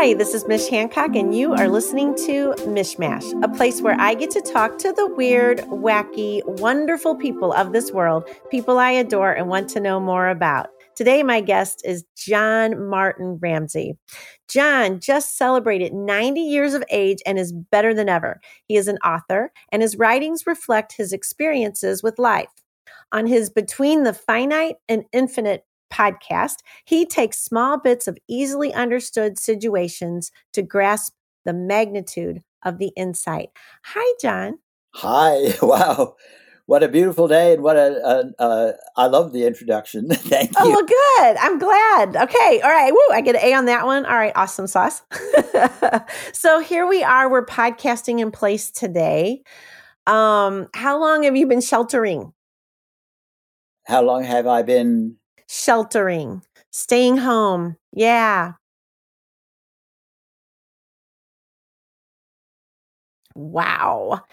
Hi, this is Mish Hancock, and you are listening to Mishmash, a place where I get to talk to the weird, wacky, wonderful people of this world, people I adore and want to know more about. Today, my guest is John Martin Ramsey. John just celebrated 90 years of age and is better than ever. He is an author, and his writings reflect his experiences with life. On his Between the Finite and Infinite podcast, he takes small bits of easily understood situations to grasp the magnitude of the insight. Hi, John. Hi. Wow. What a beautiful day, and what a, a, a I love the introduction. Thank you. Oh, well, good. I'm glad. Okay. All right. Woo. I get an A on that one. All right. Awesome sauce. so here we are. We're podcasting in place today. Um, how long have you been sheltering? How long have I been? Sheltering, staying home. Yeah. Wow.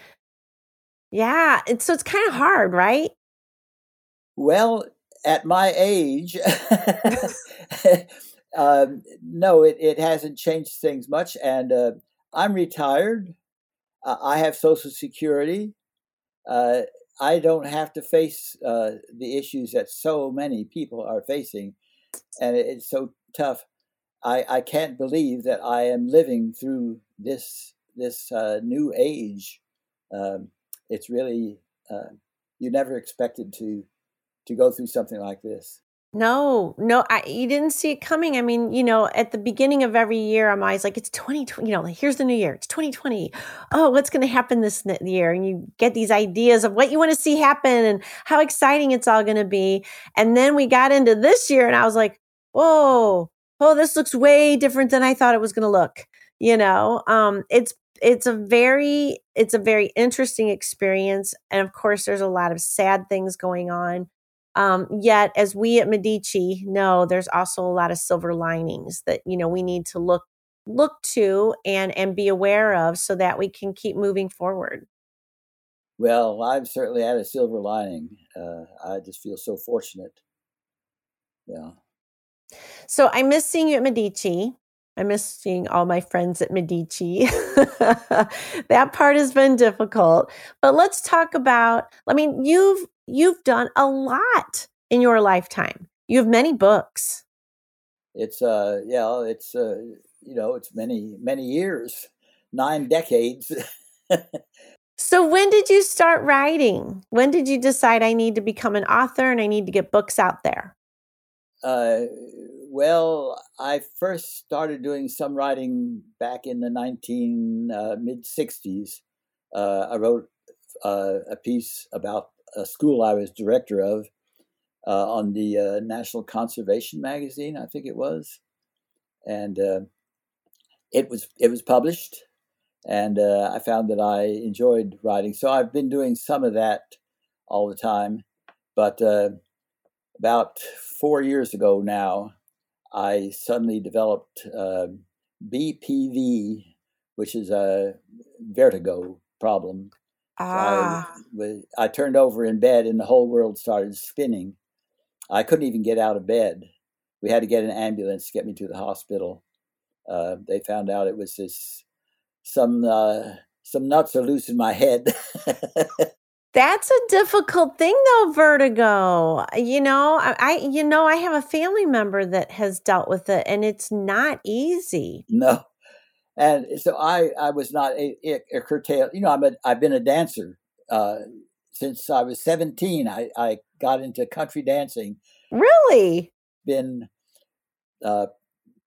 Yeah. And so it's kind of hard, right? Well, at my age, um, no, it, it hasn't changed things much, and uh, I'm retired. Uh, I have Social Security. Uh, I don't have to face uh, the issues that so many people are facing, and it's so tough. I, I can't believe that I am living through this this uh, new age. Um, it's really uh, you never expected to to go through something like this. No, no, I, you didn't see it coming. I mean, you know, at the beginning of every year, I'm always like, it's 2020, you know, like, here's the new year. It's 2020. Oh, what's going to happen this year? And you get these ideas of what you want to see happen and how exciting it's all going to be. And then we got into this year and I was like, whoa, oh, this looks way different than I thought it was going to look. You know, um, it's, it's a very, it's a very interesting experience. And of course, there's a lot of sad things going on. Um, yet, as we at Medici know, there's also a lot of silver linings that you know we need to look look to and and be aware of, so that we can keep moving forward. Well, I've certainly had a silver lining. Uh, I just feel so fortunate. Yeah. So I miss seeing you at Medici. I miss seeing all my friends at Medici. that part has been difficult. But let's talk about I mean, you've you've done a lot in your lifetime. You have many books. It's uh yeah, it's uh you know, it's many many years, 9 decades. So when did you start writing? When did you decide I need to become an author and I need to get books out there? uh well, I first started doing some writing back in the 19 uh, mid 60s. Uh, I wrote uh, a piece about a school I was director of uh, on the uh, National Conservation Magazine, I think it was, and uh, it was it was published, and uh, I found that I enjoyed writing. So I've been doing some of that all the time, but uh, about four years ago now, I suddenly developed uh, BPV, which is a vertigo problem. So Ah, I, was, I turned over in bed and the whole world started spinning. I couldn't even get out of bed. We had to get an ambulance to get me to the hospital. Uh, they found out it was this some uh, some nuts are loose in my head. that's a difficult thing though, vertigo. You know, I, I you know, I have a family member that has dealt with it and it's not easy. no, and so I I was not a, a, a curtailed. You know, I'm a I've been a dancer uh, since I was 17. I I got into country dancing. Really? Been uh,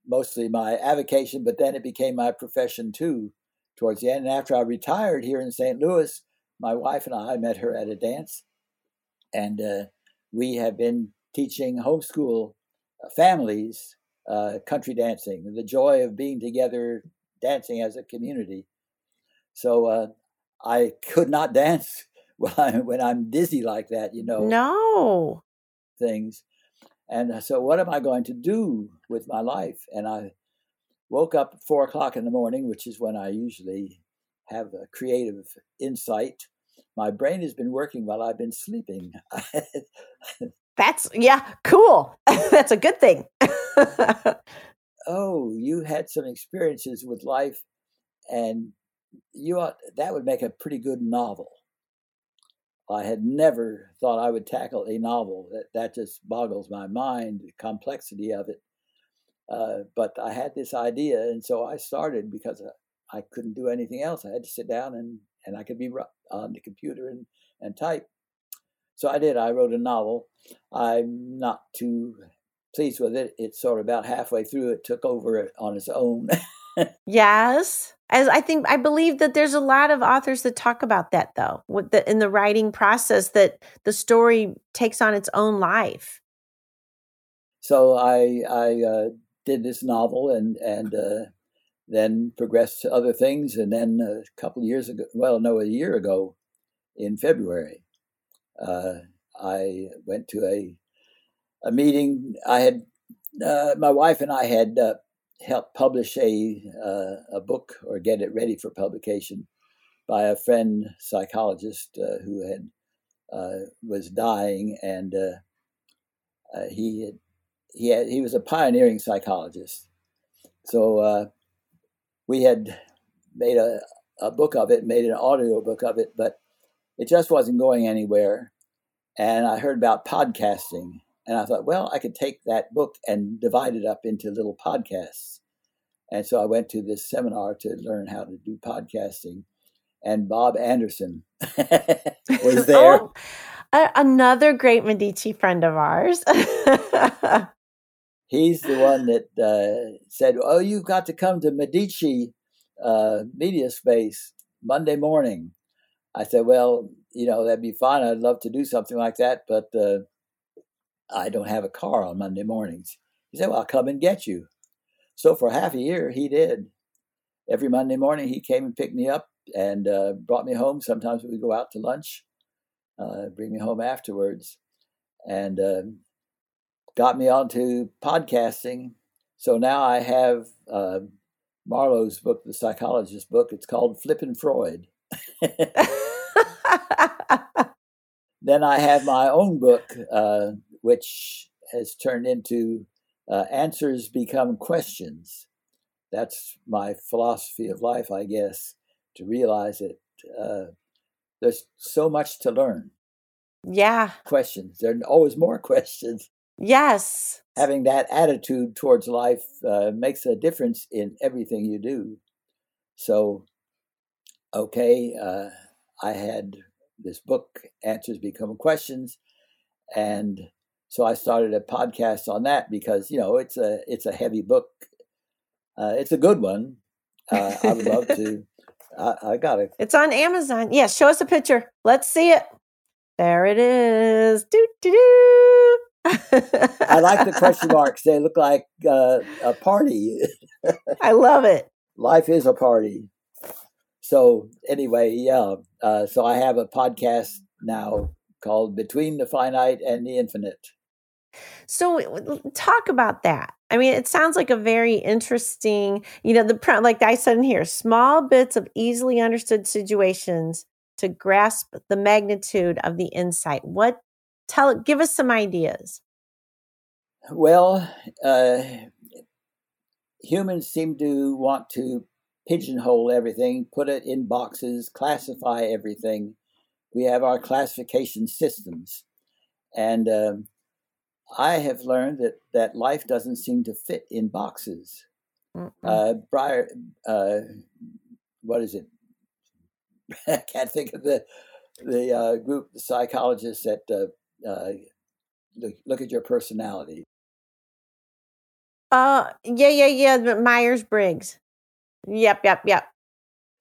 mostly my avocation, but then it became my profession too towards the end. And after I retired here in St. Louis, my wife and I met her at a dance, and uh, we have been teaching homeschool families uh, country dancing, the joy of being together, dancing as a community. So uh, I could not dance when, I, when I'm dizzy like that, you know, No. things. And uh, so, what am I going to do with my life? And I woke up at four o'clock in the morning, which is when I usually have a creative insight. My brain has been working while I've been sleeping. That's yeah, cool. That's a good thing. "Oh, you had some experiences with life, and you ought that would make a pretty good novel." I had never thought I would tackle a novel. That that just boggles my mind, the complexity of it. Uh, but I had this idea, and so I started because I, I couldn't do anything else. I had to sit down and and I could be on the computer and and type. So I did. I wrote a novel. I'm not too pleased with it. It's sort of about halfway through. It took over on its own. yes as i think i believe that there's a lot of authors that talk about that though with the, in the writing process that the story takes on its own life so i i uh, did this novel and and uh, then progressed to other things and then a couple of years ago well no a year ago in february uh, i went to a a meeting i had uh, my wife and i had uh, help publish a uh, a book or get it ready for publication by a friend psychologist uh, who had uh, was dying, and uh, he had, he had, he was a pioneering psychologist. So we had made a, a book of it, made an audio book of it, but it just wasn't going anywhere. And I heard about podcasting, and I thought, well, I could take that book and divide it up into little podcasts. And so I went to this seminar to learn how to do podcasting. And Bob Anderson was there. oh, another great Medici friend of ours. He's the one that uh, said, Oh, you've got to come to Medici uh, Media Space Monday morning. I said, Well, you know, that'd be fine. I'd love to do something like that, but uh, I don't have a car on Monday mornings. He said, Well, I'll come and get you. So for half a year, he did. Every Monday morning, he came and picked me up and uh, brought me home. Sometimes we would go out to lunch, uh, bring me home afterwards, and uh, got me onto podcasting. So now I have uh, Marlowe's book, the psychologist book. It's called Flippin' Freud. then I have my own book, uh, which has turned into uh, answers become questions. That's my philosophy of life, I guess, to realize that uh, there's so much to learn. Yeah. Questions. There are always more questions. Yes. Having that attitude towards life uh, makes a difference in everything you do. So, okay, uh, I had this book, Answers Become Questions, and so I started a podcast on that because you know it's a it's a heavy book. Uh, it's a good one. Uh, I would love to. I, I got it. It's on Amazon. Yeah, show us a picture. Let's see it. There it is. Do do do. I like the question marks. They look like uh, a party. I love it. Life is a party. So anyway, yeah. Uh, so I have a podcast now called Between the Finite and the Infinite. So talk about that. I mean, it sounds like a very interesting, you know, the like I said in here, small bits of easily understood situations to grasp the magnitude of the insight. What tell give us some ideas. Well, uh, humans seem to want to pigeonhole everything, put it in boxes, classify everything. We have our classification systems. And um, I have learned that that life doesn't seem to fit in boxes. Mm-hmm. Uh, Briar, uh, what is it? I can't think of the the uh, group, the psychologists that uh, uh, look, look at your personality. Uh, yeah, yeah, yeah. Myers Briggs. Yep, yep, yep.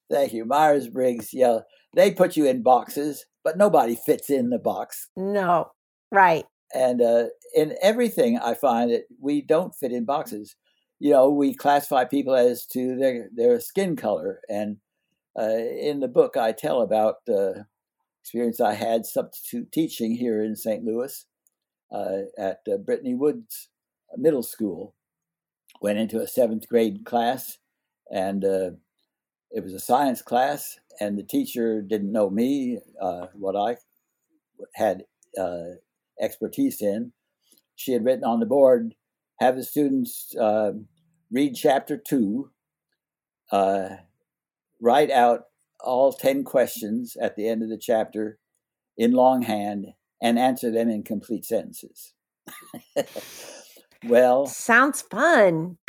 Thank you, Myers Briggs. Yeah, they put you in boxes, but nobody fits in the box. No, right and uh, in everything i find that we don't fit in boxes. You know we classify people as to their their skin color and uh, in the book i tell about the experience i had substitute teaching here in st louis uh, at uh, brittany woods middle school. Went into a seventh grade class and uh, it was a science class and the teacher didn't know me uh, what i had uh, expertise in. She had written on the board, have the students uh, read chapter two, uh, write out all 10 questions at the end of the chapter in longhand and answer them in complete sentences. well, sounds fun.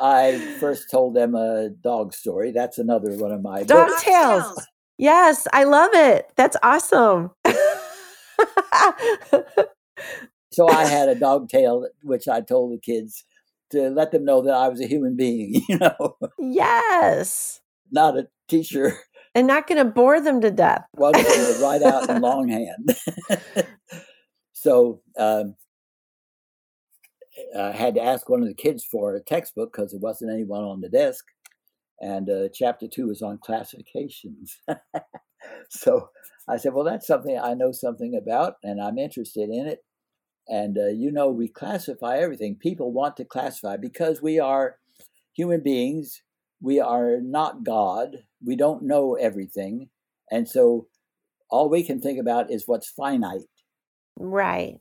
I first told them a dog story. That's another one of my dog books. tales. Yes, I love it. That's awesome. so I had a dog tale which I told the kids to let them know that I was a human being, you know. Yes. Not a teacher. And not going to bore them to death. Well, write out in longhand. so um, I had to ask one of the kids for a textbook because there wasn't anyone on the desk. And uh, chapter two is on classifications. so I said, well, that's something I know something about and I'm interested in it. And uh, you know, we classify everything. People want to classify because we are human beings. We are not God. We don't know everything. And so all we can think about is what's finite. Right.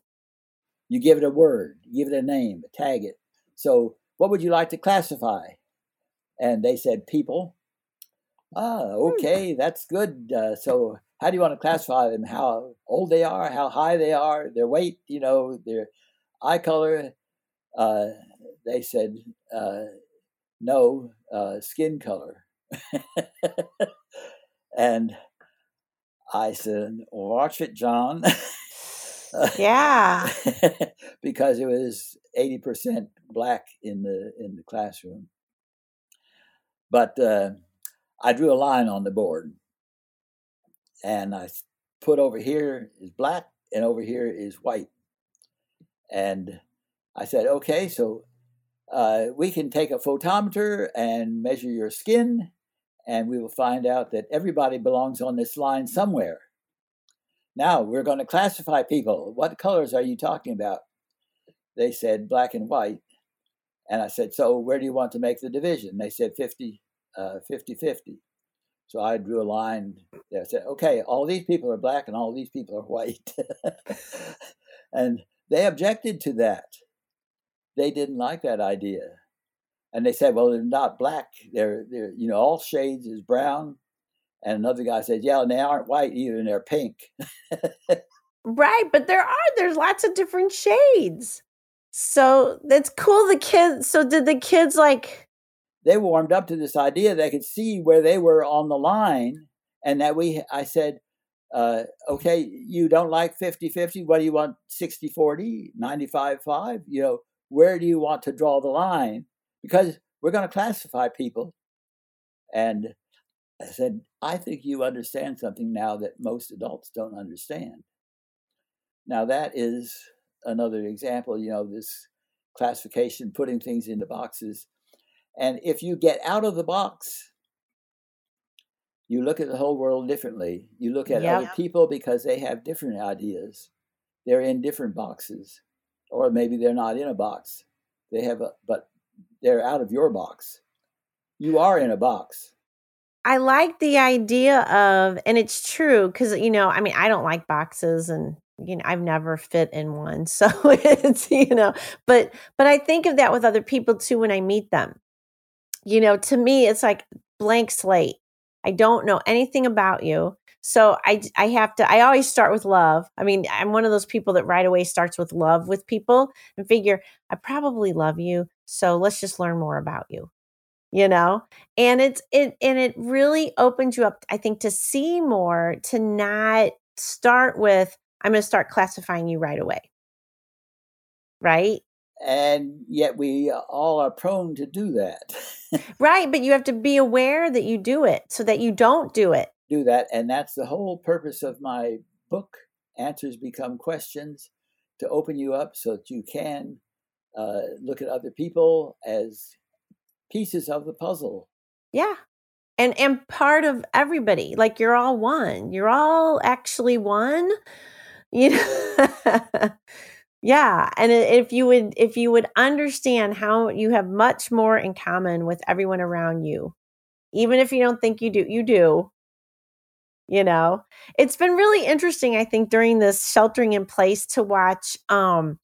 You give it a word, give it a name, tag it. So, what would you like to classify? And they said, people. Ah, hmm. okay, that's good. Uh, so, how do you want to classify them? How old they are, how high they are, their weight, you know, their eye color. Uh, they said, uh, no, uh, skin color. and I said, watch it, John. yeah. because it was 80% black in the in the classroom. But uh, I drew a line on the board and I put over here is black and over here is white. And I said, okay, so uh, we can take a photometer and measure your skin, and we will find out that everybody belongs on this line somewhere. Now we're going to classify people. What colors are you talking about? They said black and white. And I said, so where do you want to make the division? They said 50 uh, 50 50. So I drew a line there. I said, okay, all these people are black and all these people are white. and they objected to that. They didn't like that idea. And they said, well, they're not black. They're, they're you know, all shades is brown. And another guy said, yeah, and they aren't white either, and they're pink. right. But there are, there's lots of different shades. So that's cool. The kids, so did the kids like, they warmed up to this idea they could see where they were on the line and that we i said uh, okay you don't like 50-50 what do you want 60-40 95-5 you know where do you want to draw the line? Because we're going to classify people. And i said i think you understand something now that most adults don't understand. Now that is another example you know this classification putting things into boxes and if you get out of the box, you look at the whole world differently. You look at yep. other people because they have different ideas. They're in different boxes, or maybe they're not in a box. They have a, but they're out of your box. You are in a box. I like the idea of, and it's true because, you know, I mean, I don't like boxes and, you know, I've never fit in one. So it's, you know, but, but I think of that with other people too when I meet them you know, to me, it's like blank slate. I don't know anything about you. So I I have to I always start with love. I mean, I'm one of those people that right away starts with love with people and figure I probably love you. So let's just learn more about you. You know? And it's it and it really opens you up I think to see more to not start with I'm going to start classifying you right away. Right? and yet we all are prone to do that. right, but you have to be aware that you do it so that you don't do it. Do that, and that's the whole purpose of my book, Answers Become Questions, to open you up so that you can uh, look at other people as pieces of the puzzle. Yeah. And and part of everybody. Like you're all one. You're all actually one. You know Yeah, and if you would if you would understand how you have much more in common with everyone around you, even if you don't think you do, you do. You know, it's been really interesting I think during this sheltering in place to watch um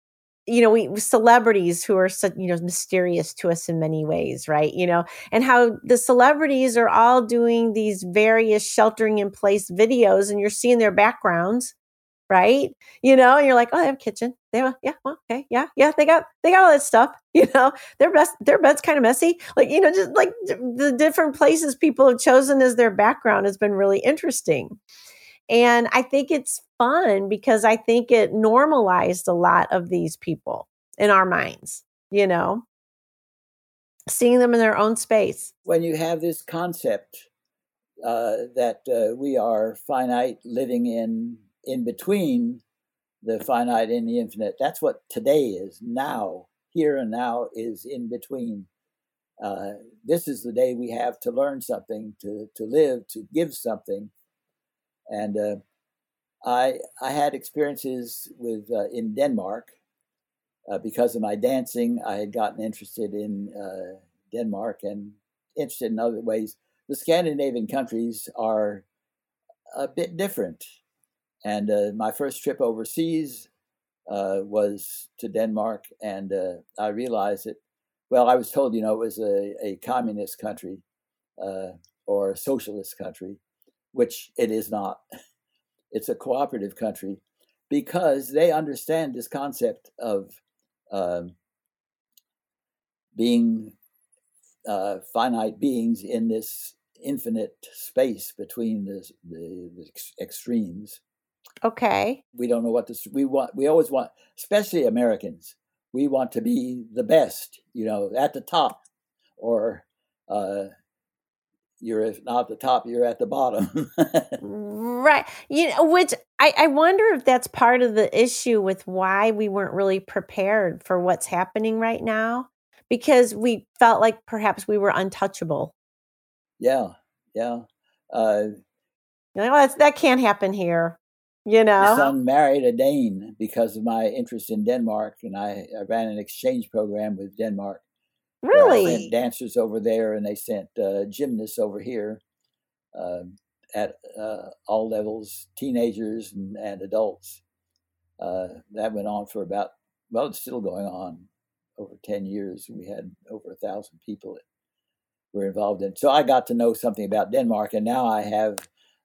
you know, we celebrities who are such, you know, mysterious to us in many ways, right? You know, and how the celebrities are all doing these various sheltering in place videos and you're seeing their backgrounds, right? You know, and you're like, oh, they have a kitchen. They have, a, yeah, well, okay, yeah, yeah, they got, they got all that stuff. You know, their best, their bed's kind of messy. Like, you know, just like the different places people have chosen as their background has been really interesting. And I think it's fun because I think it normalized a lot of these people in our minds, you know, seeing them in their own space. When you have this concept uh, that uh, we are finite living in in between the finite and the infinite, that's what today is now. Here and now is in between. Uh, this is the day we have to learn something, to, to live, to give something and uh, I I had experiences with uh, in Denmark uh, because of my dancing. I had gotten interested in uh, Denmark and interested in other ways. The Scandinavian countries are a bit different, and uh, my first trip overseas uh, was to Denmark, and I realized that. Well, I was told, you know, it was a, a communist country or a socialist country, which it is not. It's a cooperative country because they understand this concept of um, being uh, finite beings in this infinite space between the, the, the extremes. Okay. We don't know what this. We want. We always want, especially Americans. We want to be the best. You know, at the top, or uh, you're if not the top, you're at the bottom. right. You know, which I, I wonder if that's part of the issue with why we weren't really prepared for what's happening right now. Because we felt like perhaps we were untouchable. Yeah, yeah. Uh, you know, that's, that can't happen here. You know, my son married a Dane because of my interest in Denmark, and I, I ran an exchange program with Denmark Really? dancers over there, and they sent uh, gymnasts over here uh, at uh, all levels, teenagers and, and adults. Uh, that went on for about well, it's still going on over ten years. We had over a thousand people that were involved in. So I got to know something about Denmark, and now I have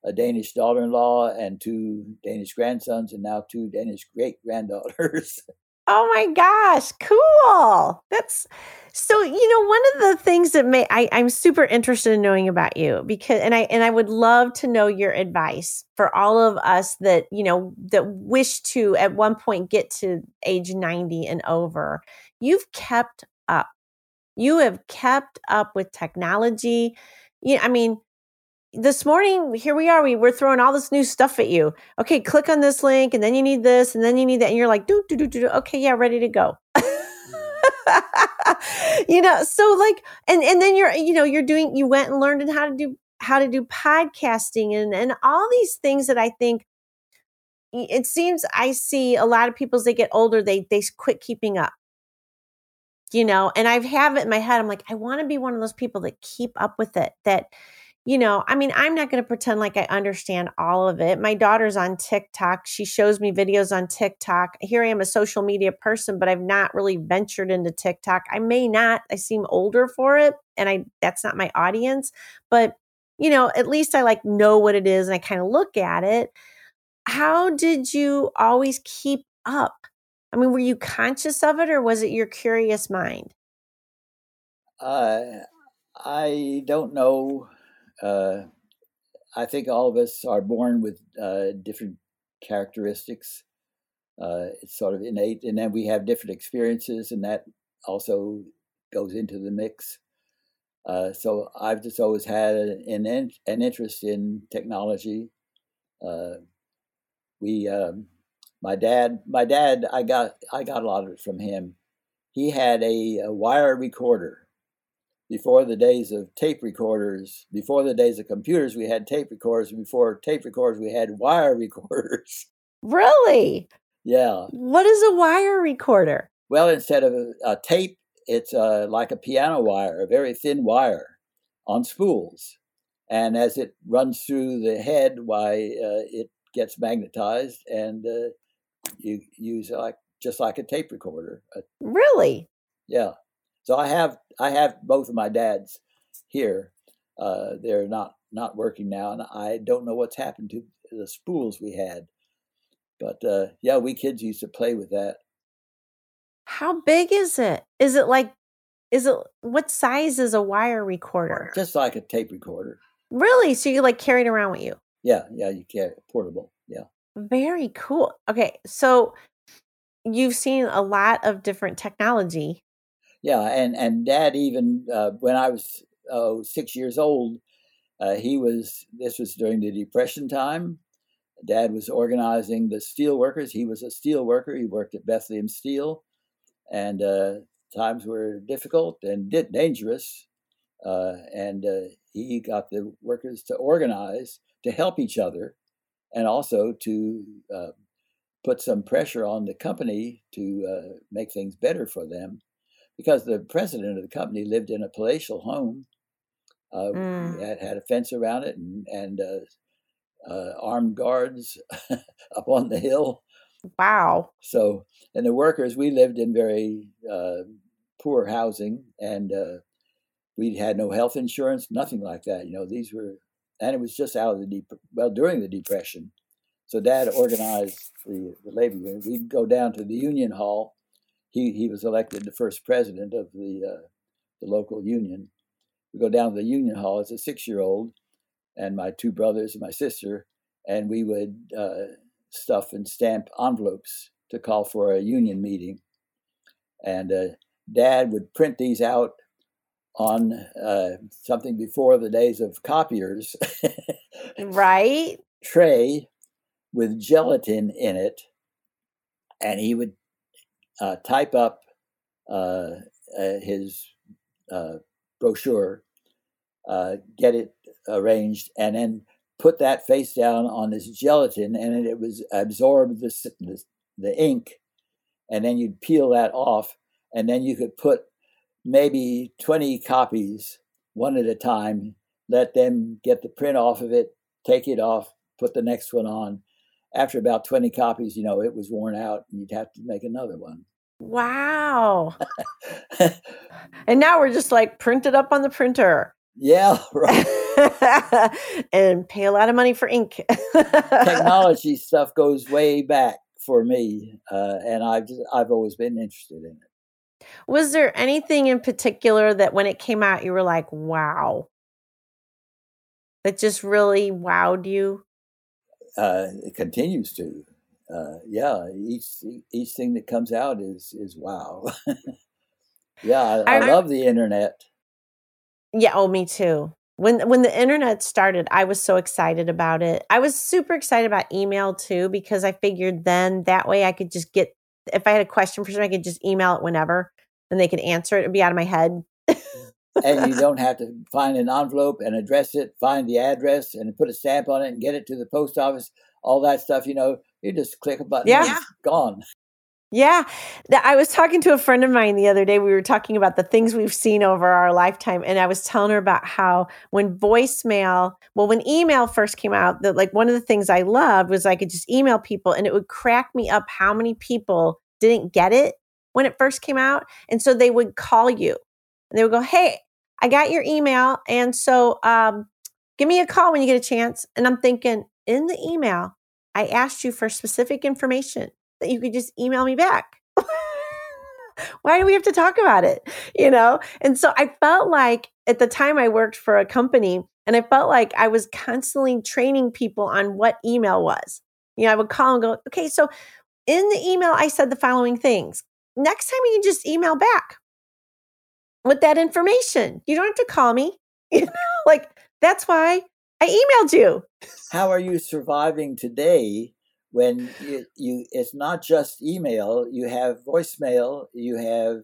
a Danish daughter-in-law and two Danish grandsons, and now two Danish great granddaughters. Oh my gosh, cool. That's so you know one of the things that may I, I'm super interested in knowing about you because and I and I would love to know your advice for all of us that you know that wish to at one point get to age 90 and over. You've kept up. You have kept up with technology. Yeah, I mean, this morning here we are we we're throwing all this new stuff at you. Okay click on this link and then you need this and then you need that and you're like do do do do okay yeah ready to go. Mm. You know so like and and then you're you know you're doing you went and learned how to do how to do podcasting and and all these things that i think it seems i see a lot of people as they get older they they quit keeping up. You know and i have it in my head i'm like i want to be one of those people that keep up with it that you know, I mean, I'm not going to pretend like I understand all of it. My daughter's on TikTok. She shows me videos on TikTok. Here I am, a social media person, but I've not really ventured into TikTok. I may not. I seem older for it, and I that's not my audience. But you know, at least I like know what it is, and I kind of look at it. How did you always keep up? I mean, were you conscious of it, or was it your curious mind? Uh, I don't know uh, I think all of us are born with uh, different characteristics. Uh, it's sort of innate, and then we have different experiences, and that also goes into the mix. Uh, so I've just always had an an interest in technology. Uh, we, um, my dad, my dad, I got I got a lot of it from him. He had a, a wire recorder before the days of tape recorders, before the days of computers, we had tape recorders. Before tape recorders, we had wire recorders. Really? Yeah. What is a wire recorder? Well, instead of a, a tape, it's uh, like a piano wire, a very thin wire on spools. And as it runs through the head, why uh, it gets magnetized, and uh, you use like just like a tape recorder. Really? Yeah. So I have I have both of my dads here. Uh, they're not not working now, and I don't know what's happened to the spools we had. But uh, yeah, we kids used to play with that. How big is it? Is it like, is it what size is a wire recorder? Just like a tape recorder. Really? So you like carry it around with you? Yeah, yeah, you carry it portable. Yeah. Very cool. Okay, so you've seen a lot of different technology. Yeah, and and Dad even uh, when I was oh, six years old, uh, he was. This was during the Depression time. Dad was organizing the steel workers. He was a steel worker. He worked at Bethlehem Steel, and uh, times were difficult and dangerous. Uh, and uh, he got the workers to organize to help each other, and also to uh, put some pressure on the company to make things better for them, because the president of the company lived in a palatial home. Uh, mm. had had a fence around it and and uh, armed guards up on the hill. Wow! So, and the workers, we lived in very poor housing, and we had no health insurance, nothing like that. You know, these were, and it was just out of the deep, well, during the Depression. So Dad organized the, the labor union. We'd go down to the Union Hall. He he was elected the first president of the uh, the local union. We go down to the Union Hall as a six year old, and my two brothers and my sister, and we would uh, stuff and stamp envelopes to call for a union meeting. And uh, Dad would print these out on uh, something before the days of copiers. right. Tray with gelatin in it, and he would uh, type up uh, uh his uh, brochure, uh, get it arranged, and then put that face down on this gelatin, and it was absorb the, the, the ink, and then you'd peel that off, and then you could put maybe 20 copies one at a time, let them get the print off of it, take it off, put the next one on. After about 20 copies, you know, it was worn out and you'd have to make another one. Wow. and now we're just like printed up on the printer. Yeah, right. and pay a lot of money for ink. Technology stuff goes way back for me, uh, and I've I've always been interested in it. Was there anything in particular that when it came out, you were like, wow, that just really wowed you? Uh, it continues to. Uh, yeah, each each thing that comes out is is wow. yeah, I, I, I love the internet. Yeah, oh, me too. When when the internet started, I was so excited about it. I was super excited about email too because I figured then that way I could just get if I had a question for someone, I could just email it whenever and they could answer it and be out of my head. and you don't have to find an envelope and address it, find the address and put a stamp on it and get it to the post office. All that stuff, you know, you just click a button, yeah, it's gone. Yeah. I was talking to a friend of mine the other day. We were talking about the things we've seen over our lifetime. And I was telling her about how when voicemail, well, when email first came out, that like one of the things I loved was I could just email people and it would crack me up how many people didn't get it when it first came out. And so they would call you and they would go, Hey, I got your email. And so um, give me a call when you get a chance. And I'm thinking, in the email, I asked you for specific information that you could just email me back. Why do we have to talk about it? You know? And so I felt like at the time I worked for a company and I felt like I was constantly training people on what email was. You know, I would call and go, okay, so in the email, I said the following things. Next time you just email back with that information. You don't have to call me. You know, like that's why I emailed you. How are you surviving today when you, you it's not just email, you have voicemail, you have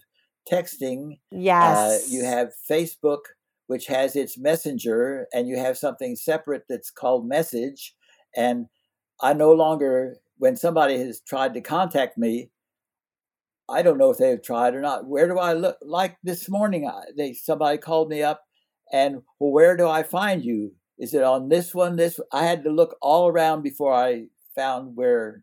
texting, yes. Uh, you have Facebook which has its messenger and you have something separate that's called message and I no longer when somebody has tried to contact me, I don't know if they've tried or not. Where do I look? Like this morning, they somebody called me up, and well, where do I find you? Is it on this one? This I had to look all around before I found where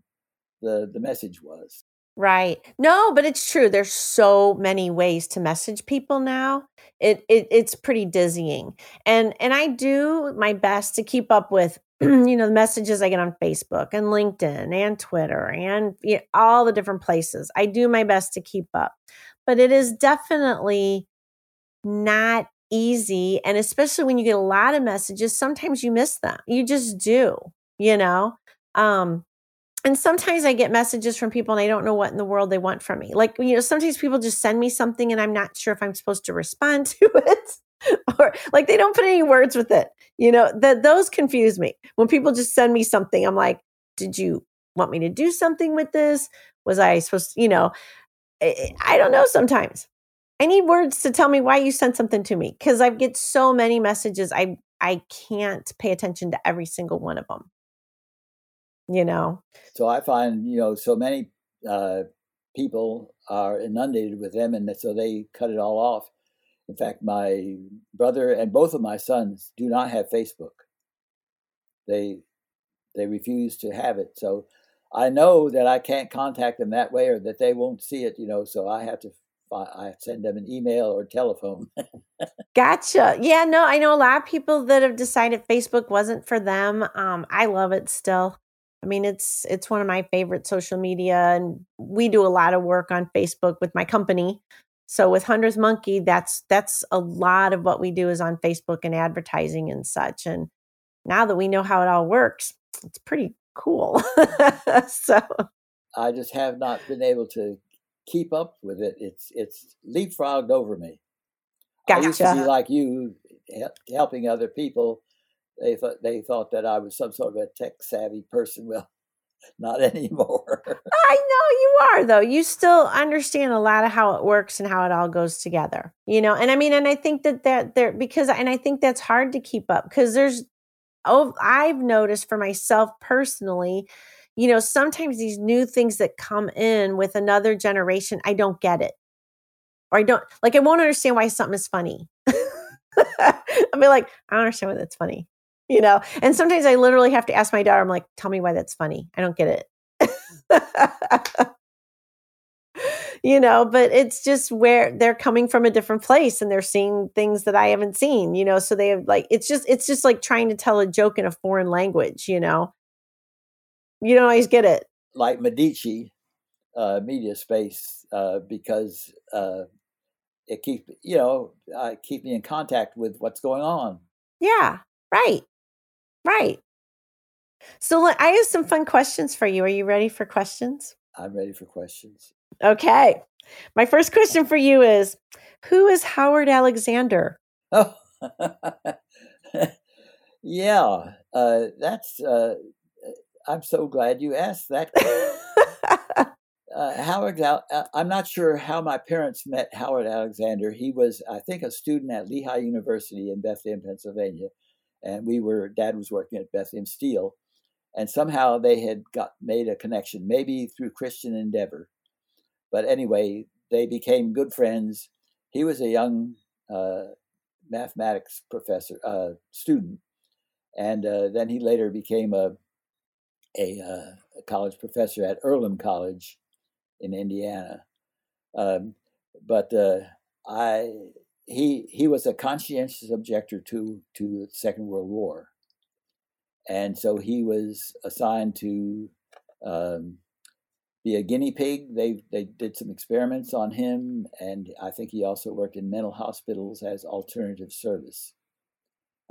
the the message was. Right. No, but it's true. There's so many ways to message people now. It, it it's pretty dizzying. And and I do my best to keep up with you know the messages I get on Facebook and LinkedIn and Twitter and you know, all the different places. I do my best to keep up. But it is definitely not easy and especially when you get a lot of messages, sometimes you miss them. You just do, you know. Um and sometimes I get messages from people and I don't know what in the world they want from me. Like, you know, sometimes people just send me something and I'm not sure if I'm supposed to respond to it or like they don't put any words with it. You know, that those confuse me. When people just send me something, I'm like, did you want me to do something with this? Was I supposed to, you know, I, I don't know sometimes. I need words to tell me why you sent something to me because I get so many messages. I I can't pay attention to every single one of them you know? So i find you know so many uh, people are inundated with them and so they cut it all off. In fact my brother and both of my sons do not have facebook. They they refuse to have it. So i know that i can't contact them that way or that they won't see it you know so i have to I send them an email or telephone. gotcha. Yeah, no, I know a lot of people that have decided Facebook wasn't for them. Um, I love it still. I mean, it's it's one of my favorite social media, and we do a lot of work on Facebook with my company. So with Hundredth Monkey, that's that's a lot of what we do is on Facebook and advertising and such. And now that we know how it all works, it's pretty cool. so I just have not been able to keep up with it. It's it's leapfrogged over me. Gotcha. I used to be like you, helping other people they thought they thought that I was some sort of a tech savvy person. Well, not anymore. I know you are though. You still understand a lot of how it works and how it all goes together. You know, and I mean, and I think that that there because and I think that's hard to keep up because there's oh I've noticed for myself personally, you know, sometimes these new things that come in with another generation, I don't get it. Or I don't like I won't understand why something is funny. I'll be like, I don't understand why that's funny you know? And sometimes i literally have to ask my daughter i'm like tell me why that's funny. I don't get it. You know but it's just where they're coming from a different place and they're seeing things that i haven't seen you know? So they have like it's just it's just like trying to tell a joke in a foreign language you know you don't always get it like medici uh media space uh because uh it keeps you know uh, keep me in contact with what's going on yeah right Right. So I have some fun questions for you. Are you ready for questions? I'm ready for questions. Okay. My first question for you is Who is Howard Alexander? Oh, yeah. Uh, that's, uh, I'm so glad you asked that. uh, Howard, uh, I'm not sure how my parents met Howard Alexander. He was, I think, a student at Lehigh University in Bethlehem, Pennsylvania and we were dad was working at Bethlehem Steel, and somehow they had got made a connection, maybe through Christian Endeavor. But anyway, they became good friends. He was a young uh, mathematics professor uh, student, and uh, then he later became a a, uh, a, college professor at Earlham College in Indiana. Um, but uh, I he he was a conscientious objector to to the Second World War, and so he was assigned to um, be a guinea pig. They they did some experiments on him, and I think he also worked in mental hospitals as alternative service.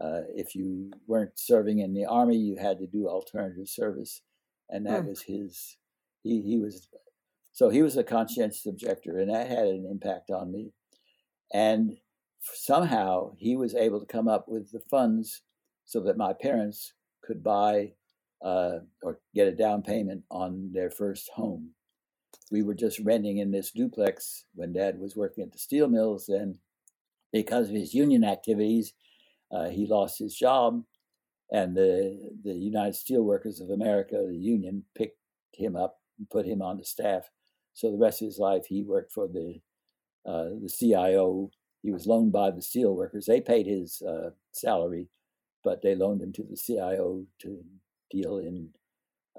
Uh, if you weren't serving in the army, you had to do alternative service, and that hmm. was his. He he was so he was a conscientious objector, and that had an impact on me. And somehow he was able to come up with the funds so that my parents could buy uh, or get a down payment on their first home. We were just renting in this duplex when dad was working at the steel mills. Then, because of his union activities, uh, he lost his job, and the, the United Steelworkers of America, the union, picked him up and put him on the staff. So the rest of his life, he worked for the uh, the CIO he was loaned by the steelworkers. They paid his uh, salary, but they loaned him to the CIO to deal in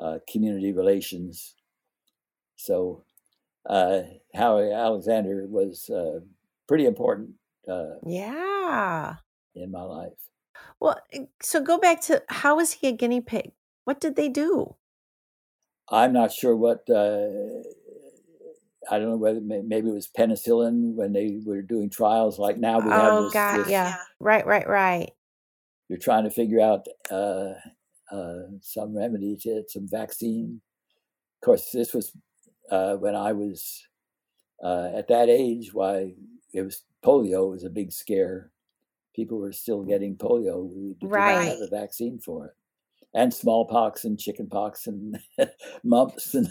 uh, community relations. So uh, Howie Alexander was uh, pretty important. Yeah. In my life. Well, eh, so go back to how was he a guinea pig? What did they do? I'm not sure what. Uh, I don't know whether maybe it was penicillin when they were doing trials. Like now we have Oh this. God, this- yeah. Right, right, right. You're trying to figure out uh, uh, some remedy to it, some vaccine. Of course, this was uh, when I was uh, at that age. Why it was polio was a big scare. People were still getting polio. We did not Right. have a vaccine for it, and smallpox and chickenpox and mumps and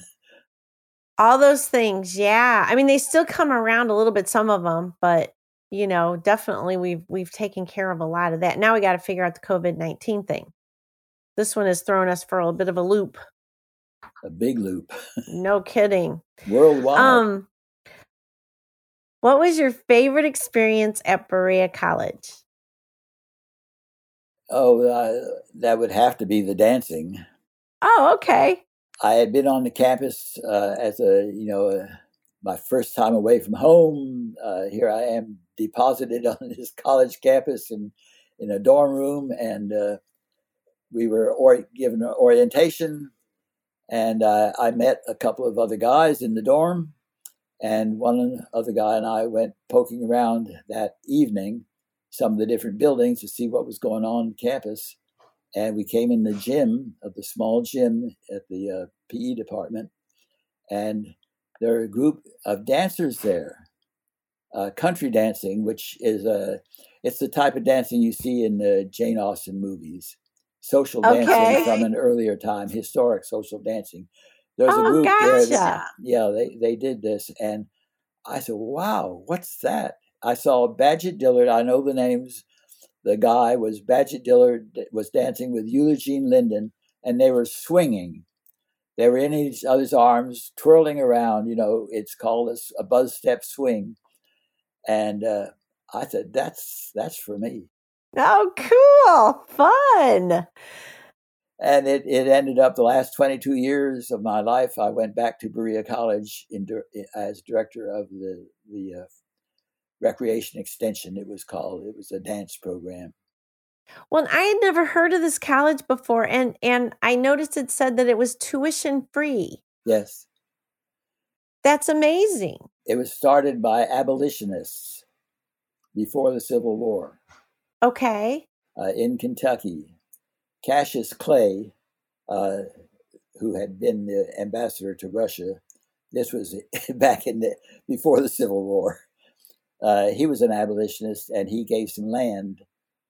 All those things, yeah. I mean, they still come around a little bit, some of them, but you know, definitely we've we've taken care of a lot of that. Now we got to figure out the COVID nineteen thing. This one has thrown us for a bit of a loop. a big loop No kidding. worldwide. Um, what was your favorite experience at Berea College? Oh, uh, that would have to be the dancing. Oh, okay. I had been on the campus uh, as a, you know, uh, my first time away from home. Uh, here I am deposited on this college campus in, in a dorm room, and uh, we were or- given an orientation. And uh, I met a couple of other guys in the dorm, and one other guy and I went poking around that evening some of the different buildings to see what was going on campus and we came in the gym of the small gym at the uh, PE department, and there are a group of dancers there, uh, country dancing, which is a it's the type of dancing you see in the Jane Austen movies, social Okay. dancing from an earlier time, historic social dancing. There's Oh, a group there. that- yeah, they they did this, and I said, "Wow, what's that?" I saw Badgett Dillard. I know the names the guy was Badgett Dillard was dancing with Eugene Linden, and they were swinging. They were in each other's arms, twirling around. You know, it's called a buzz step swing. And uh, I said, "That's that's for me." Oh, cool. Fun. And it, it ended up the last 22 years of my life. I went back to Berea College in, as director of the the uh, recreation extension. It was called. It was a dance program. Well, I had never heard of this college before, and and I noticed it said that it was tuition free. Yes. That's amazing. It was started by abolitionists before the Civil War Okay. uh, in Kentucky. Cassius Clay, uh, who had been the ambassador to Russia, this was back in the before the Civil War. Uh, he was an abolitionist, and he gave some land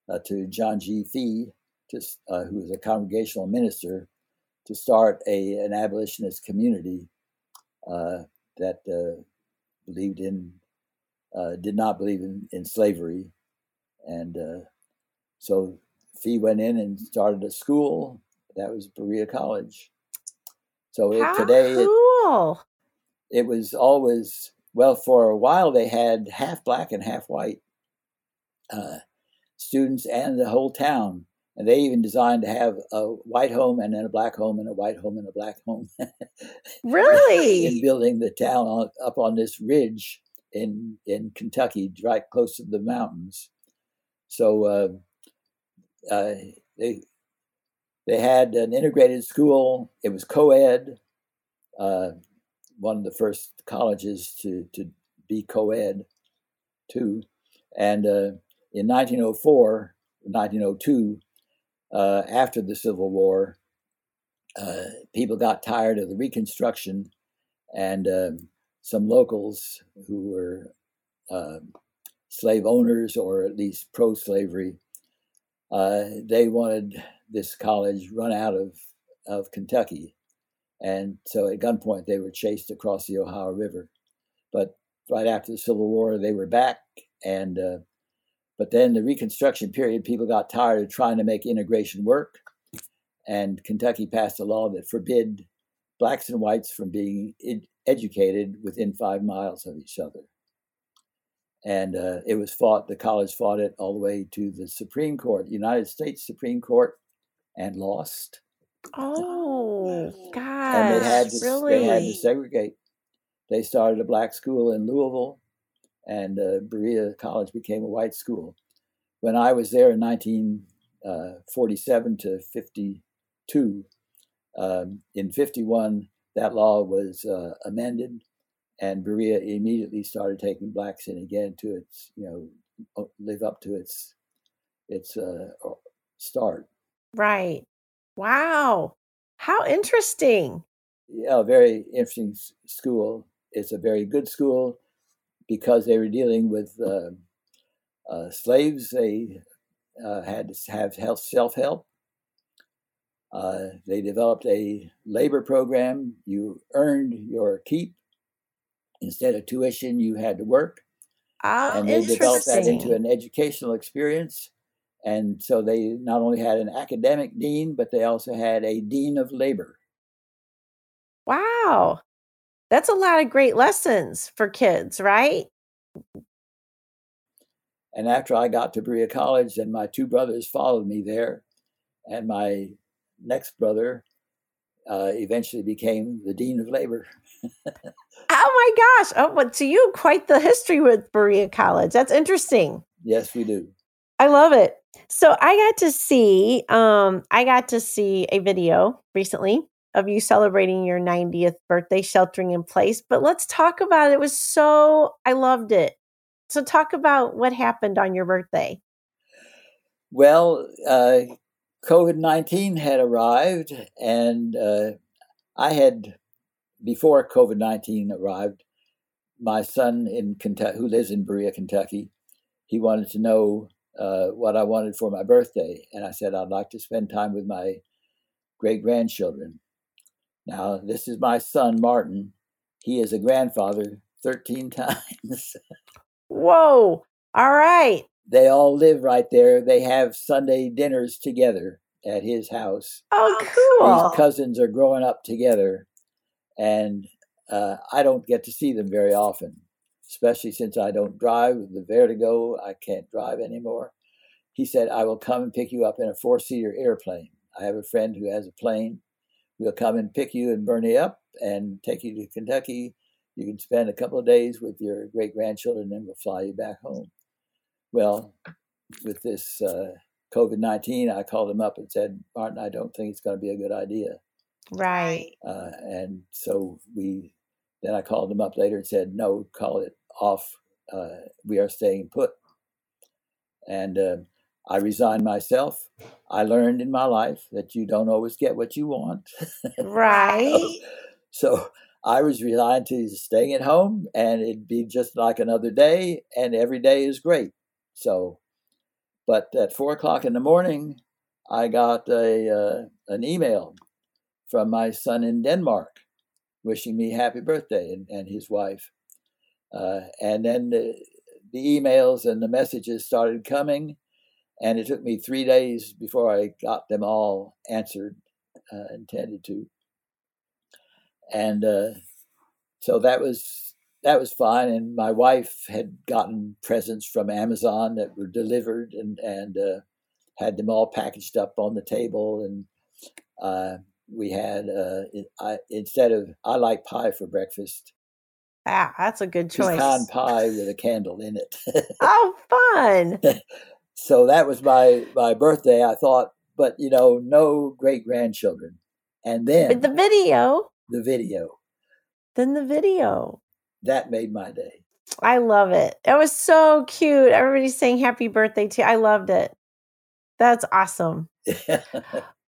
uh, to John G. Fee, to, uh, who was a congregational minister, to start a an abolitionist community uh, that uh, believed in uh, did not believe in, in slavery, and uh, so Fee went in and started a school that was Berea College. So it, today it, it was always well for a while they had half black and half white uh, students and the whole town and they even designed to have a white home and then a black home and a white home and a black home really? in building the town on, up on this ridge in in Kentucky, right close to the mountains. So uh, uh, they they had an integrated school. It was co-ed, uh, one of the first colleges to to be co-ed, too. And uh, in 1904, 1902, uh, after the Civil War, uh, people got tired of the Reconstruction, and um, some locals who were uh, slave owners or at least pro-slavery, uh, they wanted this college run out of of Kentucky, and so at gunpoint they were chased across the Ohio River. But right after the Civil War, they were back, and uh, but then the Reconstruction period, people got tired of trying to make integration work, and Kentucky passed a law that forbid blacks and whites from being ed- educated within five miles of each other. And uh, it was fought, the college fought it all the way to the Supreme Court, United States Supreme Court, and lost. Oh, And they had gosh. to, they had to segregate. they started a black school in Louisville, and uh, Berea College became a white school. When I was there in 1947 uh, to 52, um, in 51, that law was uh, amended, and Berea immediately started taking blacks in again to its, you know, live up to its its uh, start. Right. Wow. How interesting. Yeah, very interesting school. It's a very good school because they were dealing with uh, uh, slaves. They uh, had to have self help. Uh, they developed a labor program. You earned your keep. Instead of tuition, you had to work. Oh, and they developed that into an educational experience. And so they not only had an academic dean, but they also had a dean of labor. Wow. That's a lot of great lessons for kids, right? And after I got to Berea College, then my two brothers followed me there. And my next brother uh, eventually became the dean of labor. oh my gosh! Oh, but so you quite the history with Berea College. That's interesting. Yes, we do. I love it. So I got to see, um, I got to see a video recently of you celebrating your 90th birthday sheltering in place. But let's talk about it. It was so I loved it. So talk about what happened on your birthday. Well, uh, COVID 19 had arrived, and uh, I had, before COVID 19 arrived, my son in Kentucky, who lives in Berea, Kentucky, he wanted to know uh, what I wanted for my birthday. And I said, I'd like to spend time with my great grandchildren. Now, this is my son, Martin. He is a grandfather 13 times. Whoa. All right. They all live right there. They have Sunday dinners together at his house. Oh, cool. These cousins are growing up together. And uh, I don't get to see them very often especially since I don't drive with the vertigo. I can't drive anymore. He said, I will come and pick you up in a four seater airplane. I have a friend who has a plane. We'll come and pick you and burn you up and take you to Kentucky. You can spend a couple of days with your great grandchildren and we'll fly you back home. Well, with this uh, COVID 19, I called him up and said, Martin, I don't think it's going to be a good idea. Right. Uh, and so we, then I called him up later and said, no, call it off. Uh, we are staying put. And uh, I resigned myself. I learned in my life that you don't always get what you want. Right. so, I was resigned to staying at home, and it'd be just like another day, and every day is great. So, but at four o'clock in the morning, I got a uh, an email from my son in Denmark, wishing me happy birthday, and, and his wife. Uh, and then the, the, emails and the messages started coming, and it took me three days before I got them all answered, uh, intended to. And uh, so that was that was fine. And my wife had gotten presents from Amazon that were delivered, and and uh, had them all packaged up on the table, and uh, we had uh, I, instead of I like pie for breakfast. Ah, that's a good choice. Pecan pie with a candle in it. oh, fun! so that was my my birthday. I thought, but you know, no great grandchildren. And then but the video, the video, then the video that made my day. I love it. It was so cute. Everybody's saying happy birthday to you. I loved it. That's awesome.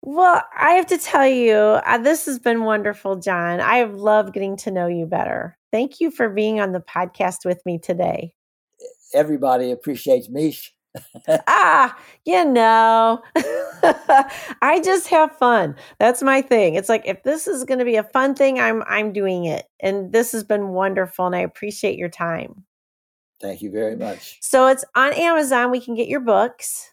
well, I have to tell you, uh, this has been wonderful, John. I have loved getting to know you better. Thank you for being on the podcast with me today. Everybody appreciates me. ah, you know, I just have fun. That's my thing. It's like if this is going to be a fun thing, I'm I'm doing it, and this has been wonderful, and I appreciate your time. Thank you very much. So it's on Amazon. We can get your books.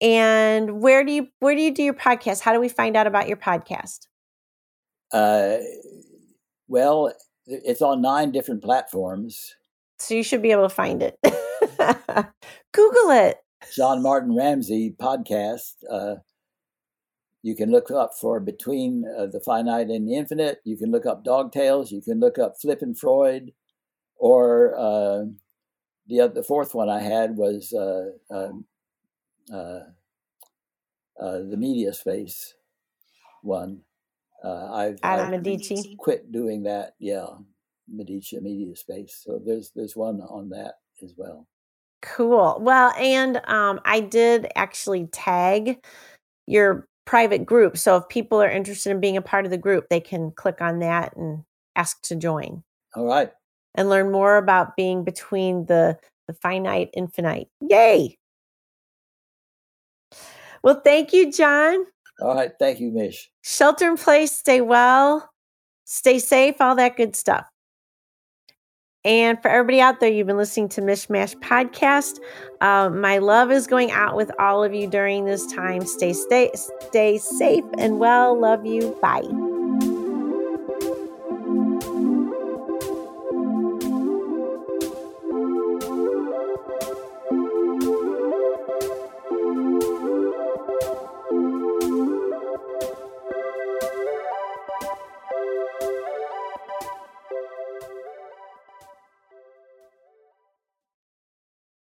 And where do you where do you do your podcast? How do we find out about your podcast? Uh, well, it's on nine different platforms. So you should be able to find it. Google it. John Martin Ramsey podcast. Uh, you can look up for between uh, the finite and the infinite. You can look up dog tales. You can look up Flip and Freud, or uh, the other, the fourth one I had was uh, um, uh, uh, the media space one. Uh, I've, I've Medici. quit doing that. Yeah, Medici media space. So there's there's one on that as well. Cool. Well, and um, I did actually tag your private group. So if people are interested in being a part of the group, they can click on that and ask to join All right. and learn more about being between the the finite infinite. Yay. Well, thank you, John. All right. Thank you, Mish. Shelter in place, stay well, stay safe, all that good stuff. And for everybody out there, you've been listening to Mishmash Podcast. Uh, my love is going out with all of you during this time. Stay, stay, stay safe and well. Love you. Bye.